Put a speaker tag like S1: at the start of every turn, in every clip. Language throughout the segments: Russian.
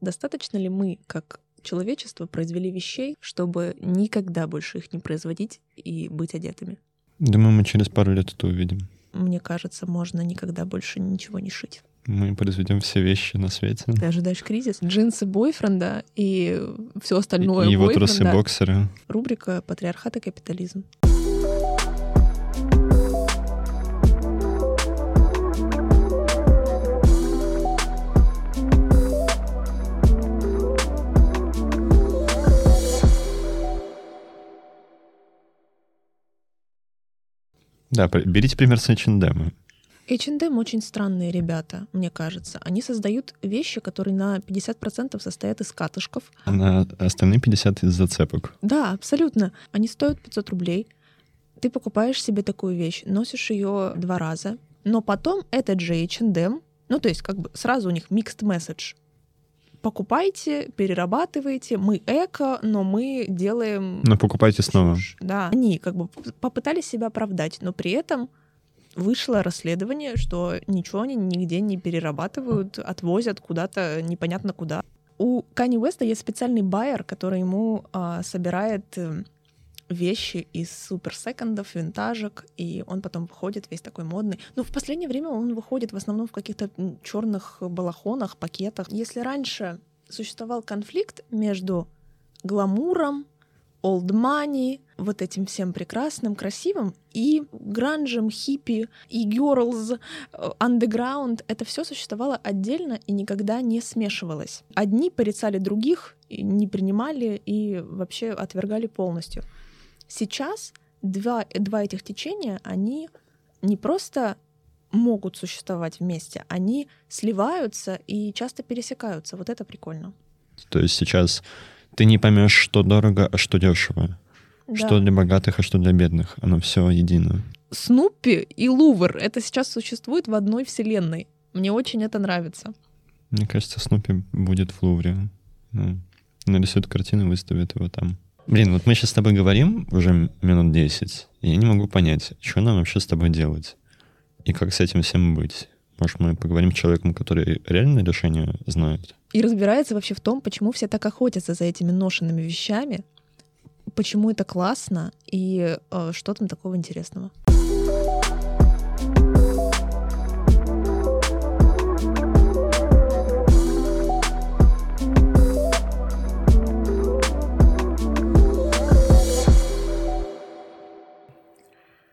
S1: Достаточно ли мы, как человечество, произвели вещей, чтобы никогда больше их не производить и быть одетыми?
S2: Думаю, мы через пару лет это увидим.
S1: Мне кажется, можно никогда больше ничего не шить.
S2: Мы произведем все вещи на свете.
S1: Ты ожидаешь кризис? Джинсы бойфренда и все остальное
S2: И его
S1: бойфренда.
S2: трусы боксеры.
S1: Рубрика «Патриархат и капитализм».
S2: Да, берите пример с H&M.
S1: H&M очень странные ребята, мне кажется. Они создают вещи, которые на 50% состоят из катышков.
S2: А на остальные 50 из зацепок.
S1: Да, абсолютно. Они стоят 500 рублей. Ты покупаешь себе такую вещь, носишь ее два раза, но потом этот же H&M, ну то есть как бы сразу у них mixed message. Покупайте, перерабатывайте, мы эко, но мы делаем...
S2: Но покупайте снова.
S1: Да, они как бы попытались себя оправдать, но при этом вышло расследование, что ничего они нигде не перерабатывают, отвозят куда-то непонятно куда. У Кани Уэста есть специальный байер, который ему а, собирает э, вещи из суперсекондов, винтажек, и он потом выходит весь такой модный. Ну, в последнее время он выходит в основном в каких-то черных балахонах, пакетах. Если раньше существовал конфликт между гламуром, old money, вот этим всем прекрасным, красивым, и гранжем, хиппи, и girls, э, underground, это все существовало отдельно и никогда не смешивалось. Одни порицали других, не принимали и вообще отвергали полностью. Сейчас два, два этих течения, они не просто могут существовать вместе, они сливаются и часто пересекаются. Вот это прикольно.
S2: То есть сейчас ты не поймешь, что дорого, а что дешево.
S1: Да.
S2: Что для богатых, а что для бедных. Оно все едино.
S1: Снуппи и Лувр это сейчас существует в одной вселенной. Мне очень это нравится.
S2: Мне кажется, Снупи будет в Лувре. Ну, нарисует картину, выставит его там. Блин, вот мы сейчас с тобой говорим уже минут 10, и я не могу понять, что нам вообще с тобой делать? И как с этим всем быть? Может, мы поговорим с человеком, который реально решение знает?
S1: И разбирается вообще в том, почему все так охотятся за этими ношенными вещами, почему это классно и э, что там такого интересного.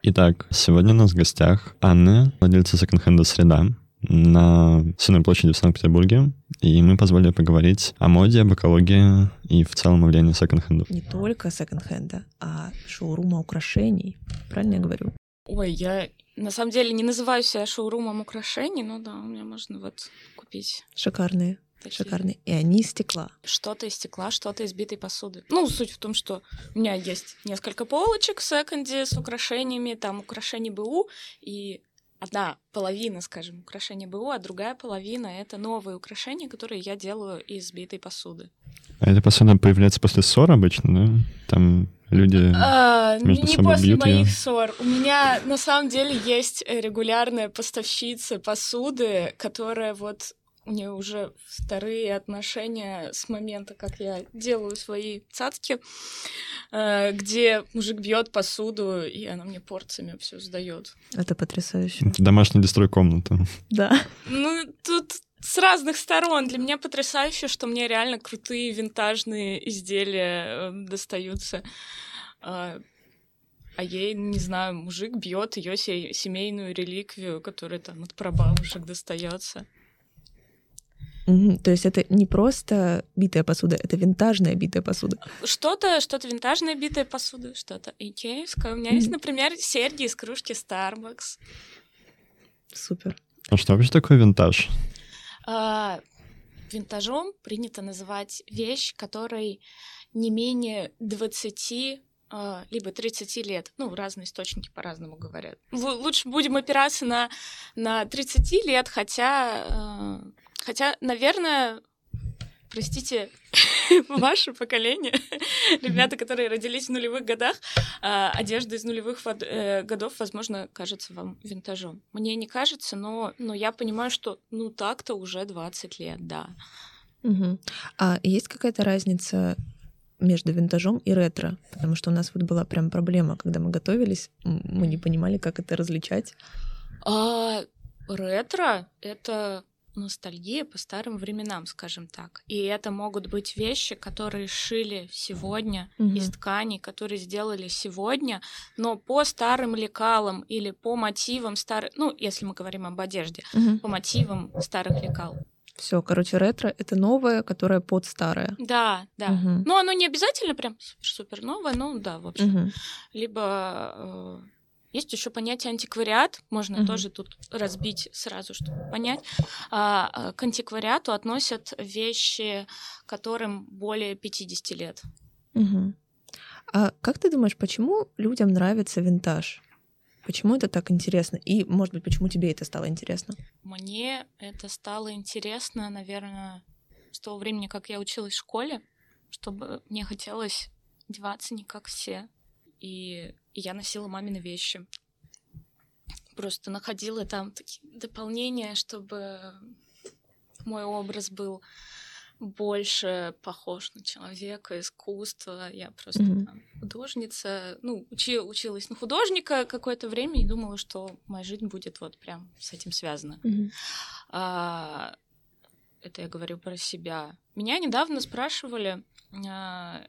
S2: Итак, сегодня у нас в гостях Анна, владельца секонд-хенда «Среда» на Сенной площади в Санкт-Петербурге. И мы позвали поговорить о моде, об экологии и в целом о влиянии секонд-хендов.
S1: Не только секонд-хенда, а шоурума украшений. Правильно я говорю?
S3: Ой, я на самом деле не называю себя шоурумом украшений, но да, у меня можно вот купить
S1: Шикарные, шикарные. И они из стекла.
S3: Что-то из стекла, что-то из битой посуды. Ну, суть в том, что у меня есть несколько полочек в секонде с украшениями, там украшения БУ, и одна половина, скажем, украшения БУ, а другая половина — это новые украшения, которые я делаю из битой посуды.
S2: А эта посуда появляется после ссор обычно, да? Там люди...
S3: А,
S2: между
S3: не
S2: собой
S3: после
S2: бьют
S3: моих ссор. У меня на самом деле есть регулярная поставщица посуды, которая вот у нее уже вторые отношения с момента, как я делаю свои цацки, э, где мужик бьет посуду, и она мне порциями все сдает.
S1: Это потрясающе.
S2: Это домашний дестрой комната.
S1: Да.
S3: Ну, тут с разных сторон. Для меня потрясающе, что мне реально крутые винтажные изделия э, достаются. А а ей, не знаю, мужик бьет ее семейную реликвию, которая там от прабабушек достается.
S1: Мгм. То есть это не просто битая посуда, это винтажная битая посуда.
S3: Что-то, что-то винтажное битая посуда, что-то икеевское. У меня есть, например, серьги из кружки Starbucks.
S1: Супер.
S2: А что вообще такое винтаж?
S3: А, винтажом принято называть вещь, которой не менее 20 а, либо 30 лет. Ну, разные источники по-разному говорят. Лучше будем опираться на, на 30 лет, хотя, а, хотя, наверное, простите, ваше поколение, ребята, которые родились в нулевых годах, а, одежда из нулевых э, годов, возможно, кажется вам винтажом. Мне не кажется, но, но я понимаю, что ну так-то уже 20 лет, да.
S1: Угу. А есть какая-то разница между винтажом и ретро? Потому что у нас вот была прям проблема, когда мы готовились, мы не понимали, как это различать.
S3: А, ретро — это ностальгия по старым временам, скажем так. И это могут быть вещи, которые шили сегодня угу. из тканей, которые сделали сегодня, но по старым лекалам или по мотивам старых, ну, если мы говорим об одежде, угу. по мотивам старых лекал.
S1: Все, короче, ретро это новое, которое под старое.
S3: Да, да. Угу. Но оно не обязательно прям супер новое, но да, в общем. Угу. Либо э, есть еще понятие антиквариат, можно угу. тоже тут разбить сразу, чтобы понять. А, а, к антиквариату относят вещи, которым более 50 лет.
S1: Угу. А как ты думаешь, почему людям нравится винтаж? Почему это так интересно? И, может быть, почему тебе это стало интересно?
S3: Мне это стало интересно, наверное, с того времени, как я училась в школе, чтобы мне хотелось одеваться не как все. И, и я носила мамины вещи. Просто находила там такие дополнения, чтобы мой образ был больше похож на человека, искусство. Я просто mm-hmm. там, художница. Ну, учи, училась на художника какое-то время и думала, что моя жизнь будет вот прям с этим связана. Mm-hmm. А, это я говорю про себя. Меня недавно спрашивали, а,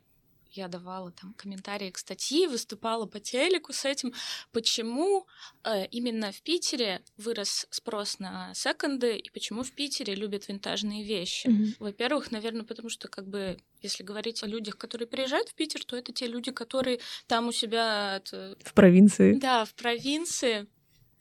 S3: я давала там комментарии к статье, выступала по телеку с этим, почему э, именно в Питере вырос спрос на секонды и почему в Питере любят винтажные вещи. Mm-hmm. Во-первых, наверное, потому что как бы если говорить о людях, которые приезжают в Питер, то это те люди, которые там у себя... Это...
S1: В провинции.
S3: Да, в провинции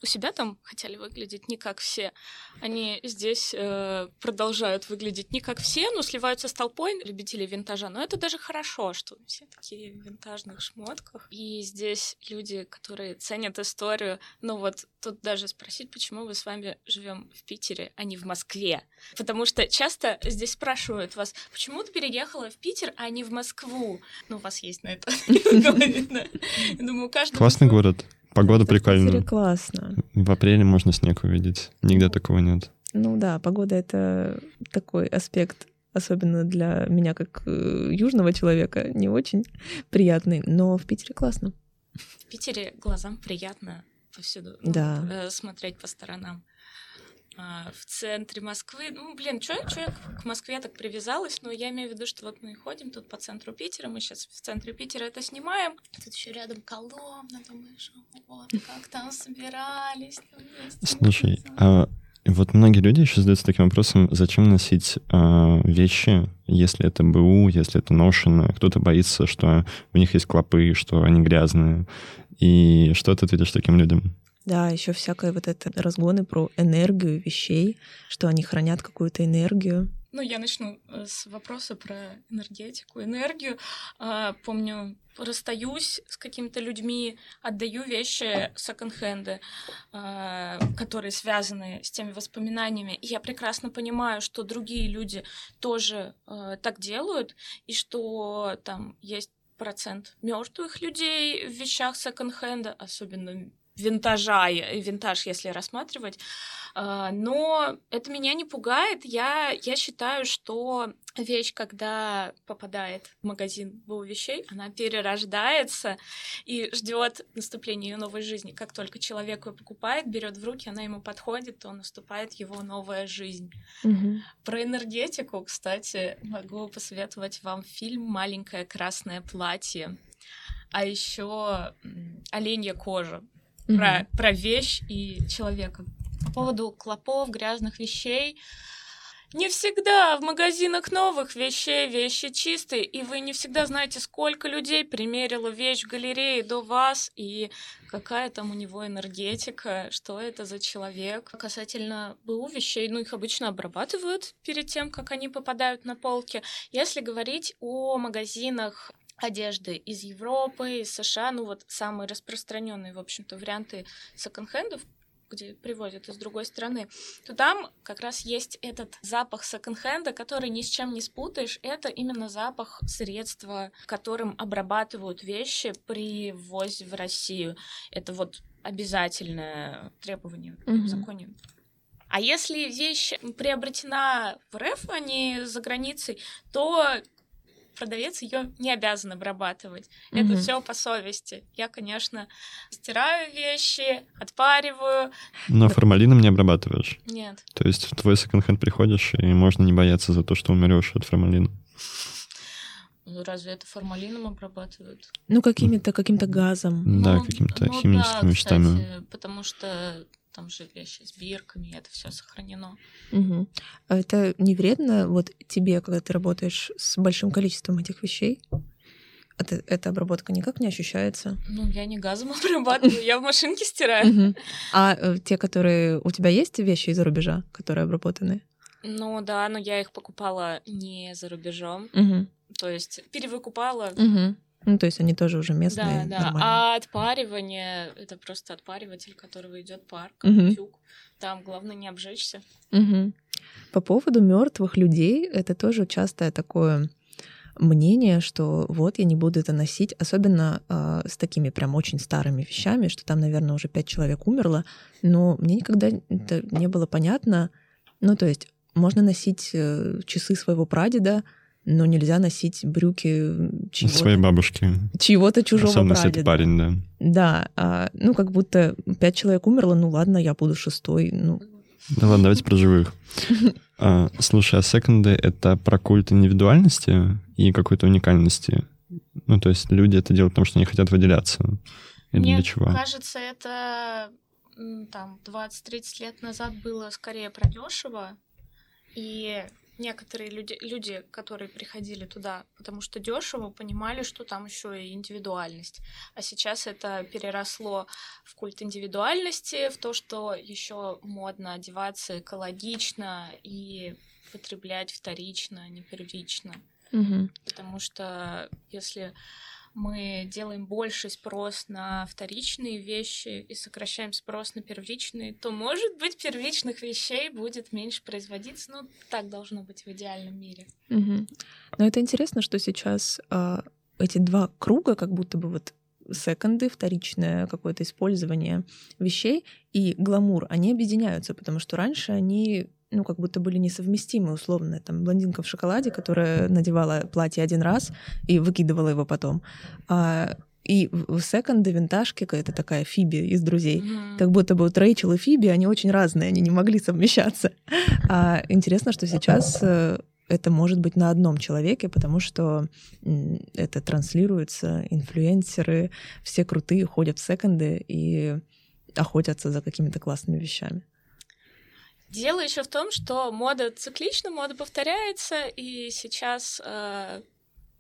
S3: у себя там хотели выглядеть не как все. Они здесь э, продолжают выглядеть не как все, но сливаются с толпой любителей винтажа. Но это даже хорошо, что все такие в винтажных шмотках. И здесь люди, которые ценят историю. Ну вот тут даже спросить, почему вы с вами живем в Питере, а не в Москве. Потому что часто здесь спрашивают вас, почему ты переехала в Питер, а не в Москву? Ну, у вас есть на это.
S2: Классный город. Погода
S1: это
S2: прикольная.
S1: классно.
S2: В апреле можно снег увидеть. Нигде такого нет.
S1: Ну да, погода — это такой аспект, особенно для меня как э, южного человека, не очень приятный, но в Питере классно.
S3: В Питере глазам приятно повсюду
S1: ну, да.
S3: э, смотреть по сторонам. А, в центре Москвы. Ну, блин, что я к Москве так привязалась? Но я имею в виду, что вот мы ходим тут по центру Питера, мы сейчас в центре Питера это снимаем. Тут еще рядом Коломна, думаешь, вот, как там собирались. Там
S2: Слушай, а вот многие люди еще задаются таким вопросом, зачем носить э, вещи, если это БУ, если это ношено. Кто-то боится, что у них есть клопы, что они грязные. И что ты ответишь таким людям?
S1: Да, еще всякое вот это разгоны про энергию вещей, что они хранят какую-то энергию.
S3: Ну, я начну э, с вопроса про энергетику, энергию. А, помню, расстаюсь с какими-то людьми, отдаю вещи секонд-хенды, а, которые связаны с теми воспоминаниями. И я прекрасно понимаю, что другие люди тоже э, так делают, и что там есть процент мертвых людей в вещах секонд-хенда, особенно винтажа, винтаж, если рассматривать. А, но это меня не пугает. Я, я считаю, что вещь, когда попадает в магазин БУ вещей, она перерождается и ждет наступления ее новой жизни. Как только человек ее покупает, берет в руки, она ему подходит, то наступает его новая жизнь.
S1: Угу.
S3: Про энергетику, кстати, могу посоветовать вам фильм «Маленькое красное платье». А еще оленья кожа mm-hmm. про, про вещь и человека. По поводу клопов, грязных вещей. Не всегда в магазинах новых вещей вещи чистые, и вы не всегда знаете, сколько людей примерило вещь в галерее до вас, и какая там у него энергетика, что это за человек. Касательно БУ вещей, ну их обычно обрабатывают перед тем, как они попадают на полки. Если говорить о магазинах одежды из Европы, из США, ну вот самые распространенные, в общем-то, варианты секонд-хендов, где привозят из другой страны, то там как раз есть этот запах секонд-хенда, который ни с чем не спутаешь. Это именно запах средства, которым обрабатывают вещи при ввозе в Россию. Это вот обязательное требование mm-hmm. в законе А если вещь приобретена в РФ, а не за границей, то продавец ее не обязан обрабатывать. Mm-hmm. Это все по совести. Я, конечно, стираю вещи, отпариваю.
S2: Но формалином не обрабатываешь?
S3: Нет.
S2: То есть в твой секонд-хенд приходишь, и можно не бояться за то, что умрешь от формалина?
S3: Ну, разве это формалином обрабатывают?
S1: Ну, какими-то, каким-то газом.
S2: Да,
S3: ну,
S2: какими-то
S3: ну,
S2: химическими
S3: да,
S2: веществами.
S3: Кстати, потому что там вещи с бирками, это все сохранено.
S1: Угу. А это не вредно вот тебе, когда ты работаешь с большим количеством этих вещей? Это, эта обработка никак не ощущается?
S3: Ну, я не газом обрабатываю, я в машинке стираю.
S1: А э, те, которые... У тебя есть вещи из-за рубежа, которые обработаны?
S3: Ну да, но я их покупала не за рубежом. То есть перевыкупала.
S1: Угу. Ну, то есть они тоже уже местные.
S3: Да, да.
S1: Нормально.
S3: А отпаривание это просто отпариватель, которого идет пар, как угу. тюк. Там главное не обжечься.
S1: Угу. По поводу мертвых людей, это тоже частое такое мнение, что вот я не буду это носить, особенно э, с такими прям очень старыми вещами, что там, наверное, уже пять человек умерло, но мне никогда это не было понятно. Ну, то есть можно носить э, часы своего прадеда, но нельзя носить брюки чьего-то...
S2: Своей бабушки.
S1: Чьего-то чужого
S2: Особенно,
S1: прадеда.
S2: если это парень, да.
S1: Да, а, ну как будто пять человек умерло, ну ладно, я буду шестой, ну...
S2: Да ладно, давайте про живых. А, слушай, а секонды — это про культ индивидуальности и какой-то уникальности? Ну, то есть люди это делают, потому что они хотят выделяться? Или
S3: Мне
S2: для чего?
S3: кажется, это там 20-30 лет назад было скорее про дешево, и некоторые люди, люди, которые приходили туда, потому что дешево, понимали, что там еще и индивидуальность. А сейчас это переросло в культ индивидуальности, в то, что еще модно одеваться экологично и потреблять вторично, а не первично.
S1: Угу.
S3: Потому что если мы делаем больший спрос на вторичные вещи и сокращаем спрос на первичные, то, может быть, первичных вещей будет меньше производиться. Ну, так должно быть в идеальном мире.
S1: Угу. Но это интересно, что сейчас э, эти два круга, как будто бы вот секонды, вторичное какое-то использование вещей и гламур, они объединяются, потому что раньше они ну, как будто были несовместимы, условно. Там блондинка в шоколаде, которая надевала платье один раз и выкидывала его потом. А, и в секонде винтажке какая-то такая Фиби из друзей.
S3: Mm-hmm.
S1: Как будто бы вот Рэйчел и Фиби, они очень разные, они не могли совмещаться. А интересно, что сейчас э, это может быть на одном человеке, потому что это транслируется, инфлюенсеры, все крутые ходят в секонды и охотятся за какими-то классными вещами.
S3: Дело еще в том, что мода циклична, мода повторяется, и сейчас э,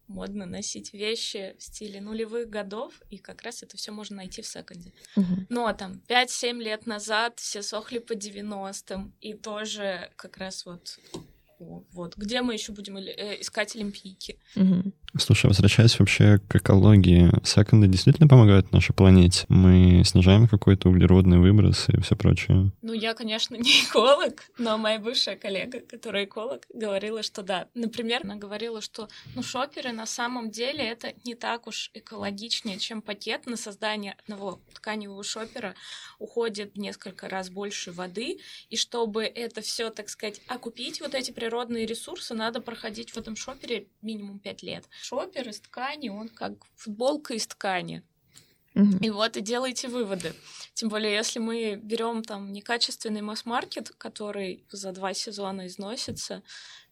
S3: модно носить вещи в стиле нулевых годов, и как раз это все можно найти в секонде.
S1: Угу.
S3: Но там 5-7 лет назад все сохли по 90-м, и тоже как раз вот вот. Где мы еще будем э, искать олимпийки?
S1: Угу.
S2: Слушай, возвращаясь вообще к экологии, секонды действительно помогают нашей планете? Мы снижаем какой-то углеродный выброс и все прочее?
S3: Ну, я, конечно, не эколог, но моя бывшая коллега, которая эколог, говорила, что да. Например, она говорила, что ну, шоперы на самом деле это не так уж экологичнее, чем пакет. На создание одного тканевого шопера уходит несколько раз больше воды, и чтобы это все, так сказать, окупить вот эти природные ресурсы, надо проходить в этом шопере минимум 5 лет. Шопер из ткани, он как футболка из ткани.
S1: Угу.
S3: И вот и делайте выводы. Тем более, если мы берем там некачественный масс-маркет, который за два сезона износится,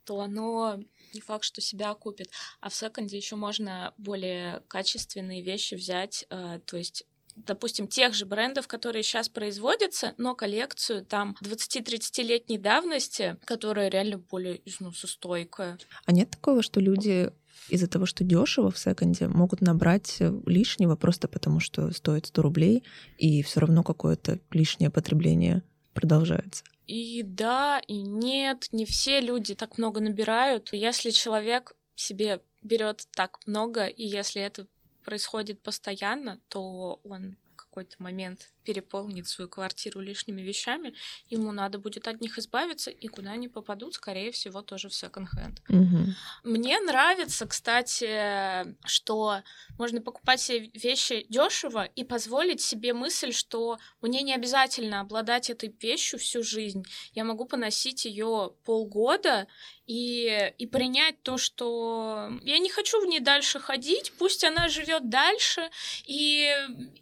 S3: то оно не факт, что себя окупит. А в секонде еще можно более качественные вещи взять, э, то есть допустим, тех же брендов, которые сейчас производятся, но коллекцию там 20-30-летней давности, которая реально более износостойкая.
S1: А нет такого, что люди из-за того, что дешево в секонде, могут набрать лишнего просто потому, что стоит 100 рублей, и все равно какое-то лишнее потребление продолжается.
S3: И да, и нет, не все люди так много набирают. Если человек себе берет так много, и если это происходит постоянно, то он в какой-то момент переполнит свою квартиру лишними вещами, ему надо будет от них избавиться, и куда они попадут, скорее всего, тоже в секонд-хенд.
S1: Мгм.
S3: Мне нравится, кстати, что можно покупать себе вещи дешево и позволить себе мысль, что мне не обязательно обладать этой вещью всю жизнь. Я могу поносить ее полгода и, и принять то, что я не хочу в ней дальше ходить, пусть она живет дальше, и,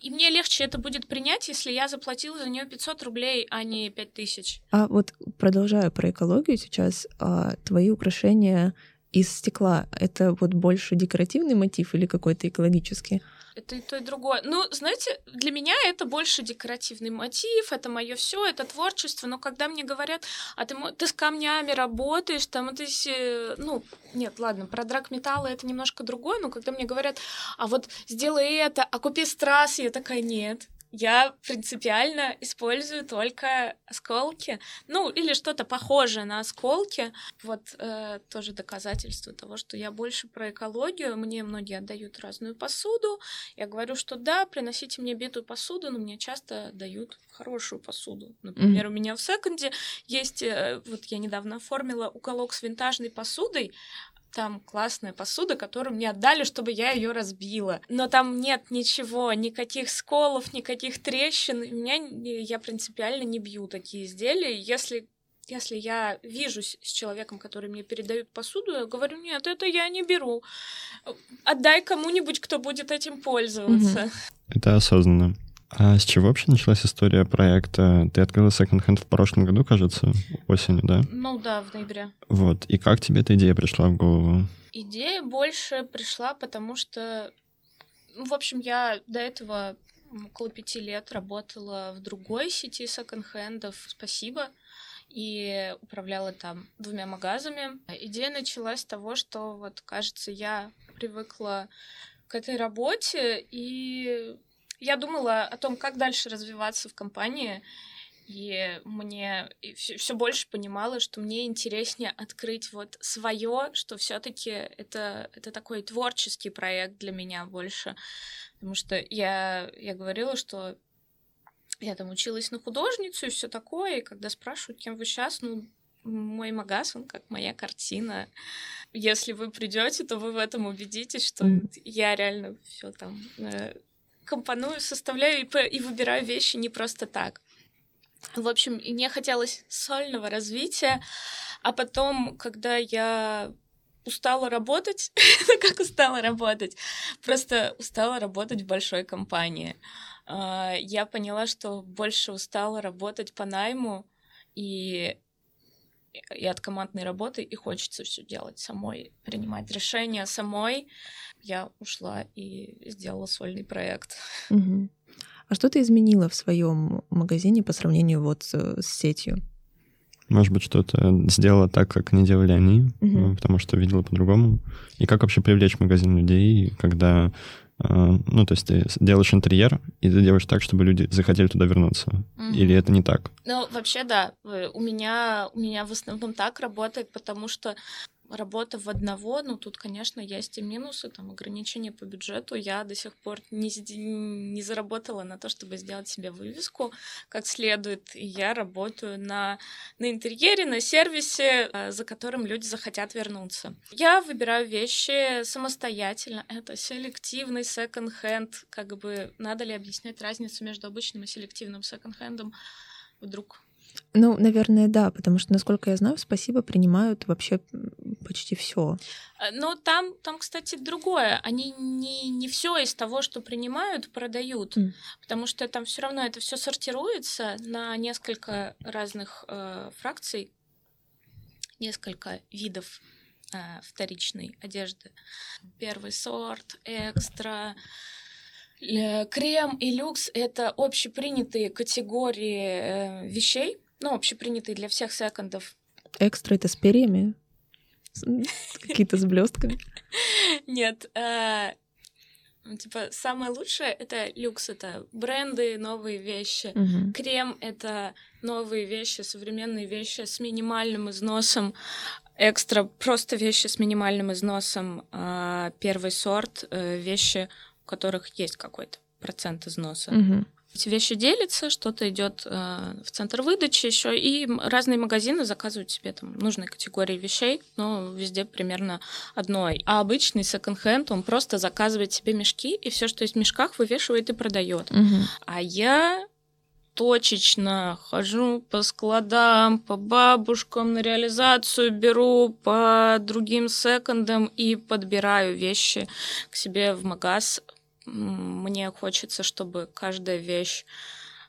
S3: и мне легче это будет принять, если я заплатила за нее 500 рублей, а не 5000.
S1: А вот продолжая про экологию сейчас, а, твои украшения из стекла — это вот больше декоративный мотив или какой-то экологический?
S3: Это и то, и другое. Ну, знаете, для меня это больше декоративный мотив, это мое все, это творчество. Но когда мне говорят, а ты, ты с камнями работаешь, там, ты, се- ну, нет, ладно, про драгметаллы это немножко другое, но когда мне говорят, а вот сделай это, а купи страз, я такая, нет. Я принципиально использую только осколки, ну или что-то похожее на осколки. Вот э, тоже доказательство того, что я больше про экологию. Мне многие отдают разную посуду, я говорю, что да, приносите мне битую посуду, но мне часто дают хорошую посуду. Например, у меня в секонде есть, э, вот я недавно оформила уголок с винтажной посудой, там классная посуда, которую мне отдали, чтобы я ее разбила. Но там нет ничего, никаких сколов, никаких трещин. У меня я принципиально не бью такие изделия. Если если я вижусь с человеком, который мне передает посуду, я говорю, нет, это я не беру. Отдай кому-нибудь, кто будет этим пользоваться.
S2: Это осознанно. А с чего вообще началась история проекта? Ты открыла секонд-хенд в прошлом году, кажется, осенью, да?
S3: Ну да, в ноябре.
S2: Вот. И как тебе эта идея пришла в голову?
S3: Идея больше пришла, потому что, ну, в общем, я до этого около пяти лет работала в другой сети секонд-хендов «Спасибо» и управляла там двумя магазами. Идея началась с того, что вот, кажется, я привыкла к этой работе, и я думала о том, как дальше развиваться в компании, и мне все больше понимала, что мне интереснее открыть вот свое, что все-таки это, это такой творческий проект для меня больше. Потому что я, я говорила, что я там училась на художницу и все такое, и когда спрашивают, кем вы сейчас, ну, мой магаз, он как моя картина. Если вы придете, то вы в этом убедитесь, что
S1: Мгм.
S3: я реально все там э, компоную, составляю и, и выбираю вещи не просто так. В общем, мне хотелось сольного развития, а потом, когда я устала работать, ну как устала работать, просто устала работать в большой компании. А, Я поняла, что больше устала работать по найму и и от командной работы, и хочется все делать самой, принимать решения самой. Я ушла и сделала сольный проект.
S1: Мгм. А что ты изменила в своем магазине по сравнению вот с, с сетью?
S2: Может быть, что-то сделала так, как не делали они, э, потому что видела по-другому. И как вообще привлечь в магазин людей, когда... э, Ну, то есть ты делаешь интерьер, и ты делаешь так, чтобы люди захотели туда вернуться. Или это не так?
S3: Ну, вообще, да. э, У меня, у меня в основном так работает, потому что работа в одного, ну, тут, конечно, есть и минусы, там, ограничения по бюджету. Я до сих пор не, не заработала на то, чтобы сделать себе вывеску как следует. И я работаю на, на интерьере, на сервисе, э, за которым люди захотят вернуться. Я выбираю вещи самостоятельно. Это селективный секонд-хенд. Как бы надо ли объяснять разницу между обычным и селективным секонд-хендом? Вдруг
S1: Ну, наверное, да, потому что, насколько я знаю, спасибо принимают вообще почти все.
S3: Э, Но там, там, кстати, другое. Они не, не все из того, что принимают, продают.
S1: М.
S3: Потому что там все равно это все сортируется на несколько разных э, фракций, несколько видов э, вторичной одежды. Первый сорт, экстра. Крем и люкс — это общепринятые категории э, вещей, ну, общепринятые для всех секондов,
S1: Экстра это с перьями, какие-то с блестками.
S3: Нет, ну, типа самое лучшее это люкс, это бренды, новые вещи.
S1: Мгм.
S3: Крем это новые вещи, современные вещи с минимальным износом. Экстра просто вещи с минимальным износом. А первый сорт э, вещи, у которых есть какой-то процент износа.
S1: Мгм.
S3: Эти вещи делятся, что-то идет э, в центр выдачи еще, и разные магазины заказывают себе там нужные категории вещей, но везде примерно одной. А обычный секонд-хенд, он просто заказывает себе мешки, и все, что есть в мешках, вывешивает и продает.
S1: Угу.
S3: А я точечно хожу по складам, по бабушкам на реализацию беру, по другим секондам и подбираю вещи к себе в магаз. Мне хочется, чтобы каждая вещь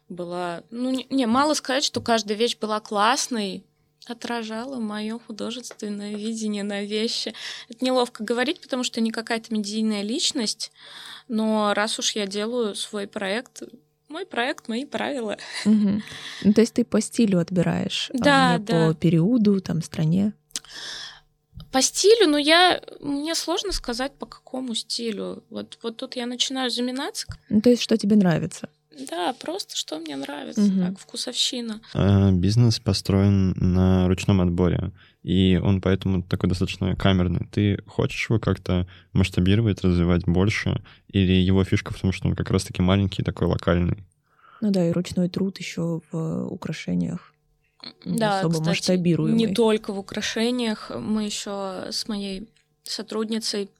S3: была... Ну, не, не мало сказать, что каждая вещь была классной, отражала мое художественное видение на вещи. Это неловко говорить, потому что не какая-то медийная личность, но раз уж я делаю свой проект, мой проект, мои правила.
S1: Угу. Ну, то есть ты по стилю отбираешь,
S3: да,
S1: а не
S3: да.
S1: по периоду, там, стране.
S3: По стилю, ну я мне сложно сказать по какому стилю. Вот вот тут я начинаю заминаться.
S1: Ну, то есть что тебе нравится?
S3: Да, просто что мне нравится,
S1: Мгм.
S3: так вкусовщина.
S2: А, Бизнес построен на ручном отборе, и он поэтому такой достаточно камерный. Ты хочешь его как-то масштабировать, развивать больше, или его фишка в том, что он как раз-таки маленький, такой локальный?
S1: Ну да, и ручной труд еще в украшениях. Не
S3: Да,
S1: особо
S3: кстати,
S1: масштабируемый.
S3: не только в украшениях. Мы еще с моей сотрудницей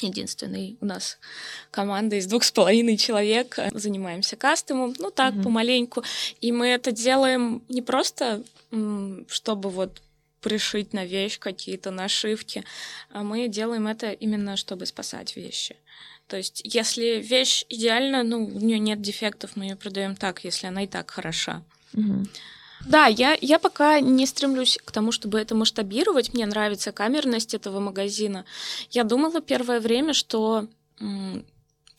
S3: единственной у нас команда из двух с половиной человек. Занимаемся кастомом, ну так,
S1: Мгм.
S3: помаленьку. И мы это делаем не просто, чтобы вот пришить на вещь какие-то нашивки, а мы делаем это именно, чтобы спасать вещи. То есть, если вещь идеальна, ну, у нее нет дефектов, мы ее продаем так, если она и так хороша.
S1: Мгм.
S3: Да, я, я пока не стремлюсь к тому, чтобы это масштабировать. Мне нравится камерность этого магазина. Я думала первое время, что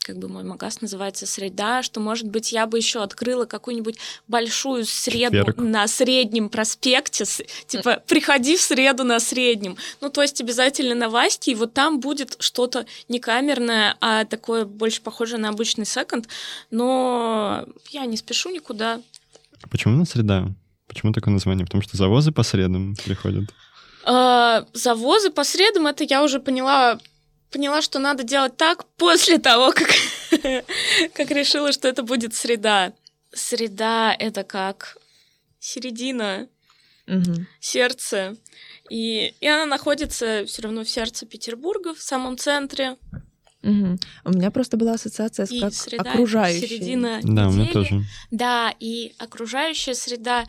S3: как бы мой магаз называется среда, что, может быть, я бы еще открыла какую-нибудь большую среду
S2: Четверг.
S3: на среднем проспекте, типа приходи в среду на среднем. Ну, то есть обязательно на Ваське, и вот там будет что-то не камерное, а такое больше похожее на обычный секонд. Но я не спешу никуда.
S2: Почему на среда? Почему такое название? Потому что завозы по средам приходят.
S3: А, завозы по средам, это я уже поняла, поняла, что надо делать так после того, как, как решила, что это будет среда. Среда — это как середина,
S1: Мгм.
S3: сердце. И, и она находится все равно в сердце Петербурга, в самом центре.
S1: Мгм. У меня просто была ассоциация с
S3: И
S1: как
S3: среда —
S1: окружающей.
S3: середина
S2: Да, у меня
S3: недели.
S2: тоже.
S3: Да, и окружающая среда.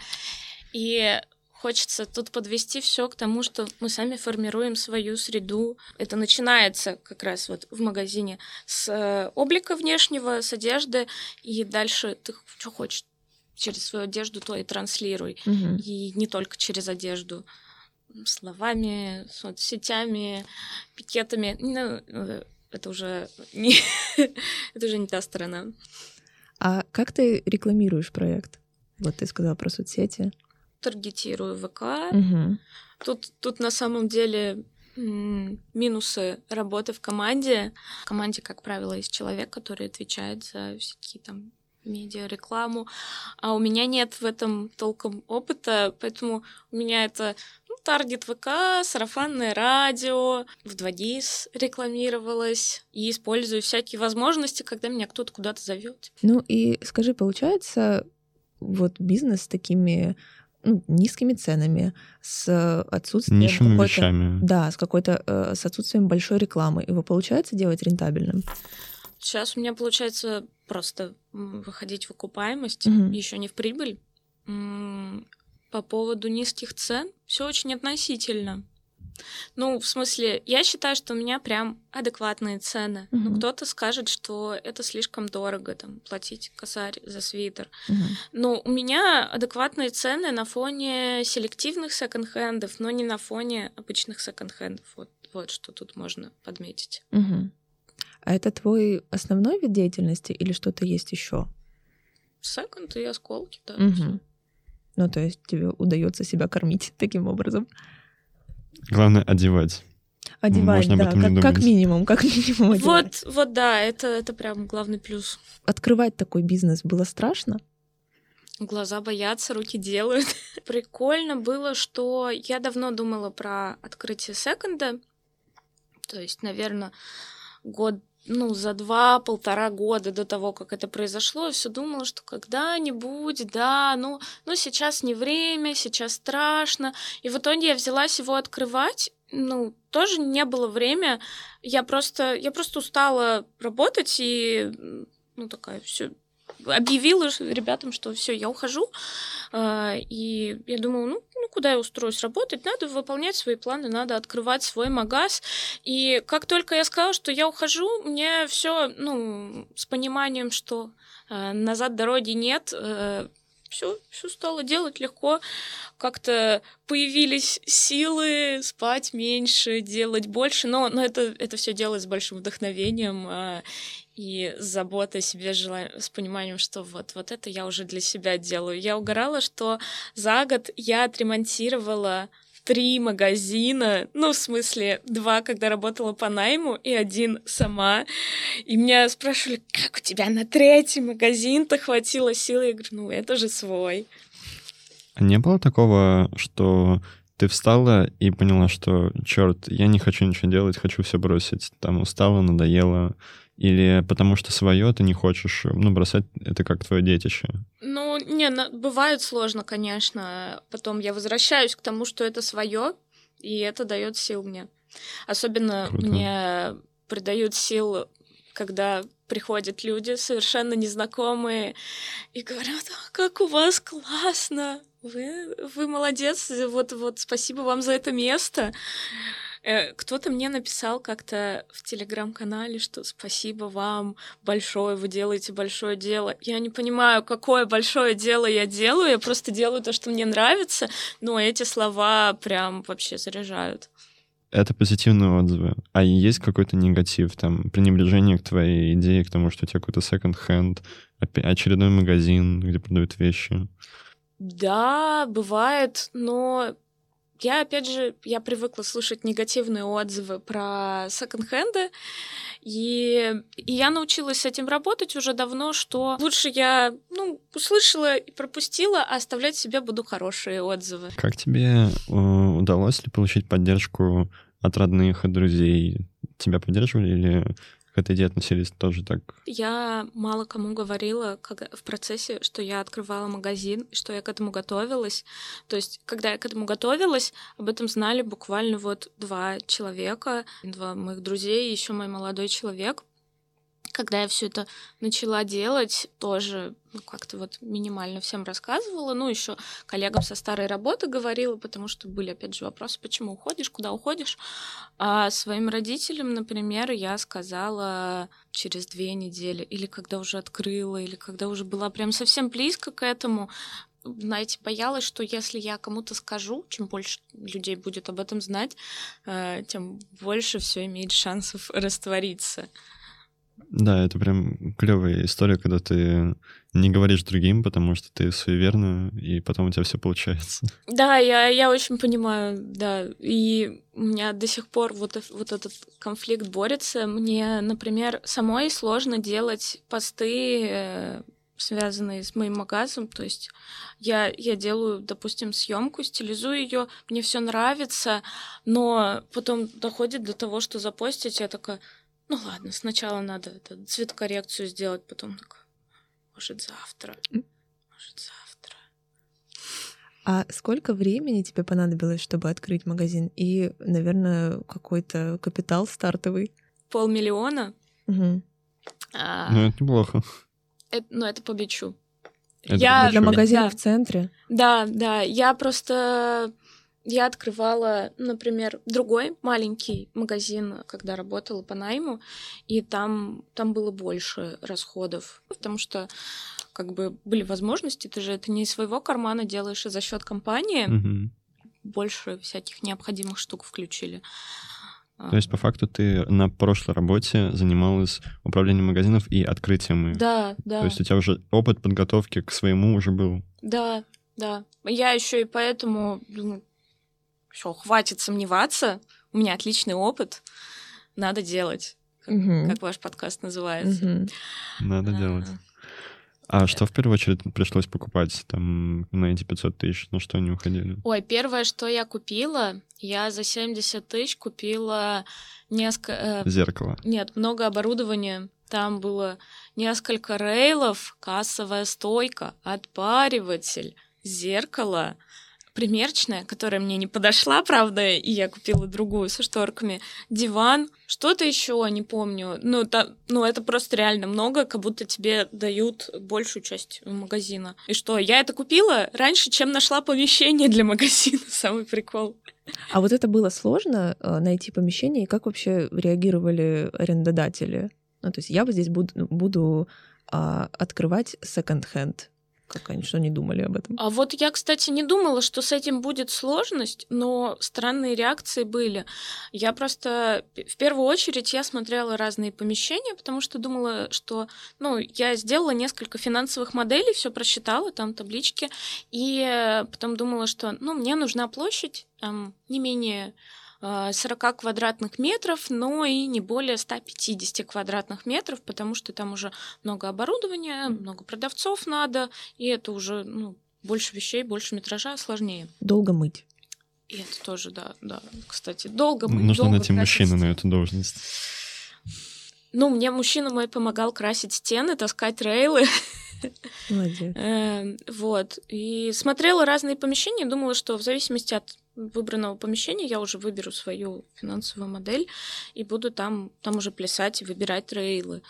S3: И хочется тут подвести все к тому, что мы сами формируем свою среду. Это начинается как раз вот в магазине с э, облика внешнего, с одежды, и дальше ты что хочешь через свою одежду, то и транслируй.
S1: Мгм.
S3: И не только через одежду. Словами, соцсетями, пикетами. Это уже не, это уже не та сторона.
S1: А как ты рекламируешь проект? Вот ты сказала про соцсети.
S3: таргетирую ВК.
S1: Мгм.
S3: Тут, тут на самом деле минусы работы в команде. В команде, как правило, есть человек, который отвечает за всякие там медиа, рекламу, а у меня нет в этом толком опыта, поэтому у меня это ну, таргет ВК, сарафанное радио, в 2GIS рекламировалось, и использую всякие возможности, когда меня кто-то куда-то зовет.
S1: Ну и скажи, получается вот бизнес с такими ну, низкими ценами, с отсутствием какой-то-
S2: вещами.
S1: Да, с какой-то э, с отсутствием большой рекламы. Его получается делать рентабельным?
S3: Сейчас у меня получается просто выходить в окупаемость,
S1: Мгм.
S3: еще не в прибыль. По поводу низких цен все очень относительно. Ну, в смысле, я считаю, что у меня прям адекватные цены.
S1: Мгм.
S3: Ну, кто-то скажет, что это слишком дорого, там, платить косарь за свитер.
S1: Мгм.
S3: Но у меня адекватные цены на фоне селективных секонд-хендов, но не на фоне обычных секонд-хендов. Вот, вот что тут можно подметить.
S1: Мгм. А это твой основной вид деятельности или что-то есть еще?
S3: Секонд и осколки, да.
S1: Мгм. Ну, то есть тебе удается себя кормить таким образом.
S2: Главное одевать.
S1: Одевать,
S2: Можно об
S1: да, как, как минимум, как минимум одевать.
S3: Вот, вот да, это, это прям главный плюс.
S1: Открывать такой бизнес было страшно?
S3: Глаза боятся, руки делают. Прикольно было, что я давно думала про открытие секонда. То есть, наверное, год ну, за два-полтора года до того, как это произошло, я все думала, что когда-нибудь, да, ну, ну, сейчас не время, сейчас страшно. И в итоге я взялась его открывать, ну, тоже не было время. Я просто, я просто устала работать и, ну, такая, все, объявила ребятам, что все, я ухожу. А, и я думала, ну, ну, куда я устроюсь работать? Надо выполнять свои планы, надо открывать свой магаз. И как только я сказала, что я ухожу, мне все, ну, с пониманием, что э, назад дороги нет, все, все стало делать легко. Как-то появились силы спать меньше, делать больше. Но, но это, это все делать с большим вдохновением. И забота о себе с пониманием, что вот, вот это я уже для себя делаю. Я угорала, что за год я отремонтировала три магазина, ну, в смысле, два, когда работала по найму, и один сама. И меня спрашивали, как у тебя на третий магазин-то хватило силы? Я говорю, ну, это же свой.
S2: А не было такого, что ты встала и поняла, что, черт, я не хочу ничего делать, хочу все бросить. Там устала, надоело, или потому что свое ты не хочешь, ну, бросать это как твое детище?
S3: Ну, не, бывает сложно, конечно. Потом я возвращаюсь к тому, что это свое, и это дает сил мне. Особенно Круто. мне придают сил, когда приходят люди совершенно незнакомые и говорят, а, как у вас классно, вы, вы молодец, вот, вот спасибо вам за это место. Э, кто-то мне написал как-то в телеграм-канале, что спасибо вам большое, вы делаете большое дело. Я не понимаю, какое большое дело я делаю, я просто делаю то, что мне нравится, но эти слова прям вообще заряжают.
S2: Это позитивные отзывы. А есть какой-то негатив, там, пренебрежение к твоей идее, к тому, что у тебя какой-то second-hand, очередной магазин, где продают вещи?
S3: Да, бывает, но я, опять же, я привыкла слышать негативные отзывы про секонд-хенды, и, и я научилась с этим работать уже давно, что лучше я, ну, услышала и пропустила, а оставлять себе буду хорошие отзывы.
S2: Как тебе э, удалось ли получить поддержку от родных и друзей? Тебя поддерживали или к этой идее относились тоже так?
S3: Я мало кому говорила как в процессе, что я открывала магазин, что я к этому готовилась. То есть, когда я к этому готовилась, об этом знали буквально вот два человека, два моих друзей и еще мой молодой человек когда я все это начала делать, тоже ну, как-то вот минимально всем рассказывала. Ну, еще коллегам со старой работы говорила, потому что были, опять же, вопросы, почему уходишь, куда уходишь. А своим родителям, например, я сказала через две недели, или когда уже открыла, или когда уже была прям совсем близко к этому, знаете, боялась, что если я кому-то скажу, чем больше людей будет об этом знать, э, тем больше все имеет шансов раствориться.
S2: Да, это прям клевая история, когда ты не говоришь другим, потому что ты суеверна, и потом у тебя все получается.
S3: Да, я, я очень понимаю, да. И у меня до сих пор вот, вот этот конфликт борется. Мне, например, самой сложно делать посты, э, связанные с моим магазом. То есть я, я делаю, допустим, съемку, стилизую ее, мне все нравится, но потом доходит до того, что запостить, я такая, ну ладно, сначала надо это, цветокоррекцию сделать, потом так, может, завтра, может, завтра.
S1: А сколько времени тебе понадобилось, чтобы открыть магазин? И, наверное, какой-то капитал стартовый?
S3: Полмиллиона.
S1: Угу.
S2: А... Ну, это неплохо.
S3: Это, ну, это по бичу.
S1: Это я... Для магазина да. в центре?
S3: Да, да. Я просто я открывала, например, другой маленький магазин, когда работала по найму, и там, там было больше расходов, потому что как бы были возможности, ты же это не из своего кармана делаешь, а за счет компании.
S2: Угу.
S3: Больше всяких необходимых штук включили.
S2: То есть, по факту, ты на прошлой работе занималась управлением магазинов и открытием их.
S3: Да, да.
S2: То есть у тебя уже опыт подготовки к своему уже был.
S3: Да, да. Я еще и поэтому думаю, все, хватит сомневаться, у меня отличный опыт, надо делать, как, угу. как ваш подкаст называется.
S2: Угу. Надо а, делать. А что в первую очередь пришлось покупать там на эти 500 тысяч? На что они уходили?
S3: Ой, первое, что я купила, я за 70 тысяч купила несколько... Э,
S2: Зеркало.
S3: нет, много оборудования. Там было несколько рейлов, кассовая стойка, отпариватель, зеркало, примерочная, которая мне не подошла, правда, и я купила другую со шторками, диван, что-то еще, не помню. Ну, та, ну, это просто реально много, как будто тебе дают большую часть магазина. И что, я это купила раньше, чем нашла помещение для магазина, самый прикол.
S1: А вот это было сложно э, найти помещение, и как вообще реагировали арендодатели? Ну, то есть я вот здесь буду, буду а, открывать секонд-хенд как они что не думали об этом?
S3: А вот я, кстати, не думала, что с этим будет сложность, но странные реакции были. Я просто в первую очередь я смотрела разные помещения, потому что думала, что, ну, я сделала несколько финансовых моделей, все просчитала, там таблички, и потом думала, что, ну, мне нужна площадь там, не менее 40 а, квадратных метров, но и не более 150 квадратных метров, потому что там уже много оборудования, много продавцов надо, и это уже ну, больше вещей, больше метража, сложнее.
S1: Долго мыть.
S3: И это тоже, да, да. Кстати, долго
S2: мыть. Нужно
S3: долго
S2: найти мужчину на эту должность.
S3: Ну, мне мужчина мой помогал красить стены, таскать рейлы.
S1: Молодец.
S3: Эм, вот. И смотрела разные помещения, думала, что в зависимости от выбранного помещения я уже выберу свою финансовую модель и буду там, там уже плясать и выбирать трейлы.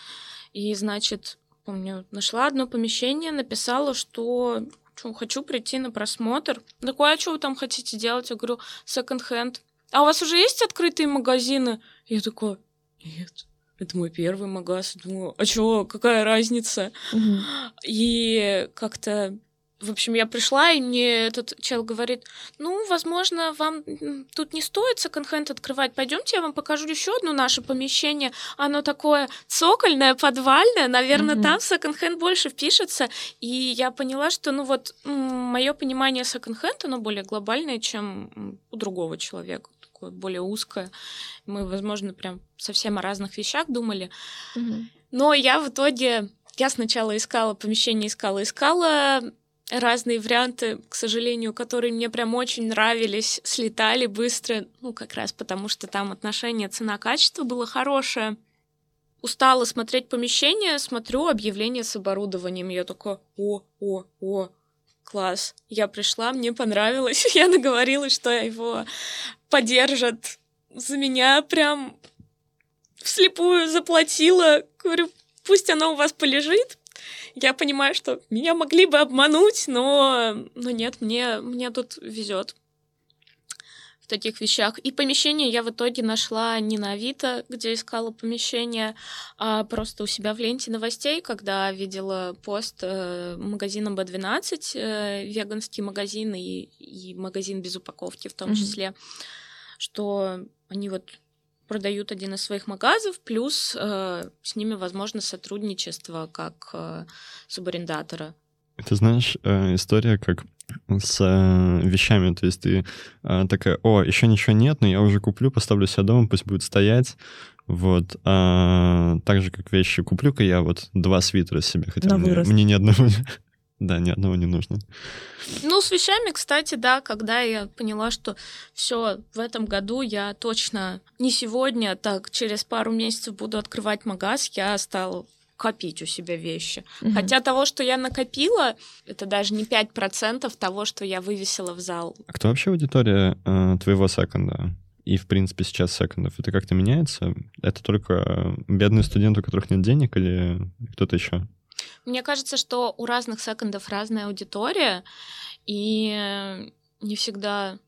S3: И, значит, помню, нашла одно помещение, написала, что что, хочу прийти на просмотр. Такое, а что вы там хотите делать? Я говорю, секонд-хенд. А у вас уже есть открытые магазины? Я такой, нет, это мой первый магаз. Думаю, а чё, какая разница?
S1: Угу.
S3: И как-то в общем, я пришла, и мне этот чел говорит, ну, возможно, вам тут не стоит секонд-хенд открывать. Пойдемте, я вам покажу еще одно наше помещение. Оно такое цокольное, подвальное. Наверное, mm-hmm. там секонд-хенд больше впишется. И я поняла, что, ну, вот, мое понимание секонд-хенд, оно более глобальное, чем у другого человека такое более узкое. Мы, возможно, прям совсем о разных вещах думали.
S1: Mm-hmm.
S3: Но я в итоге, я сначала искала помещение, искала, искала, разные варианты, к сожалению, которые мне прям очень нравились, слетали быстро, ну, как раз потому, что там отношение цена-качество было хорошее. Устала смотреть помещение, смотрю объявление с оборудованием. Я такая, о, о, о, класс. Я пришла, мне понравилось. Я наговорилась, что его поддержат. За меня прям вслепую заплатила. Говорю, пусть оно у вас полежит, я понимаю, что меня могли бы обмануть, но, но нет, мне, мне тут везет в таких вещах. И помещение я в итоге нашла не на Авито, где искала помещение, а просто у себя в ленте новостей, когда видела пост э, магазина B12, э, веганский магазин и, и магазин без упаковки в том mm-hmm. числе, что они вот продают один из своих магазов, плюс э, с ними возможно сотрудничество как э, субарендатора.
S2: Это знаешь, э, история как с э, вещами, то есть ты э, такая, о, еще ничего нет, но я уже куплю, поставлю себя дома, пусть будет стоять, вот. А, так же, как вещи, куплю-ка я вот два свитера себе, хотя мне, мне ни одного да, ни одного не нужно.
S3: Ну, с вещами, кстати, да, когда я поняла, что все в этом году я точно не сегодня, а так через пару месяцев буду открывать магаз, я стала копить у себя вещи. Угу. Хотя того, что я накопила, это даже не 5% того, что я вывесила в зал.
S2: А кто вообще аудитория э, твоего секонда? И, в принципе, сейчас секондов. Это как-то меняется? Это только бедные студенты, у которых нет денег, или кто-то еще?
S3: Мне кажется, что у разных секондов разная аудитория, и не всегда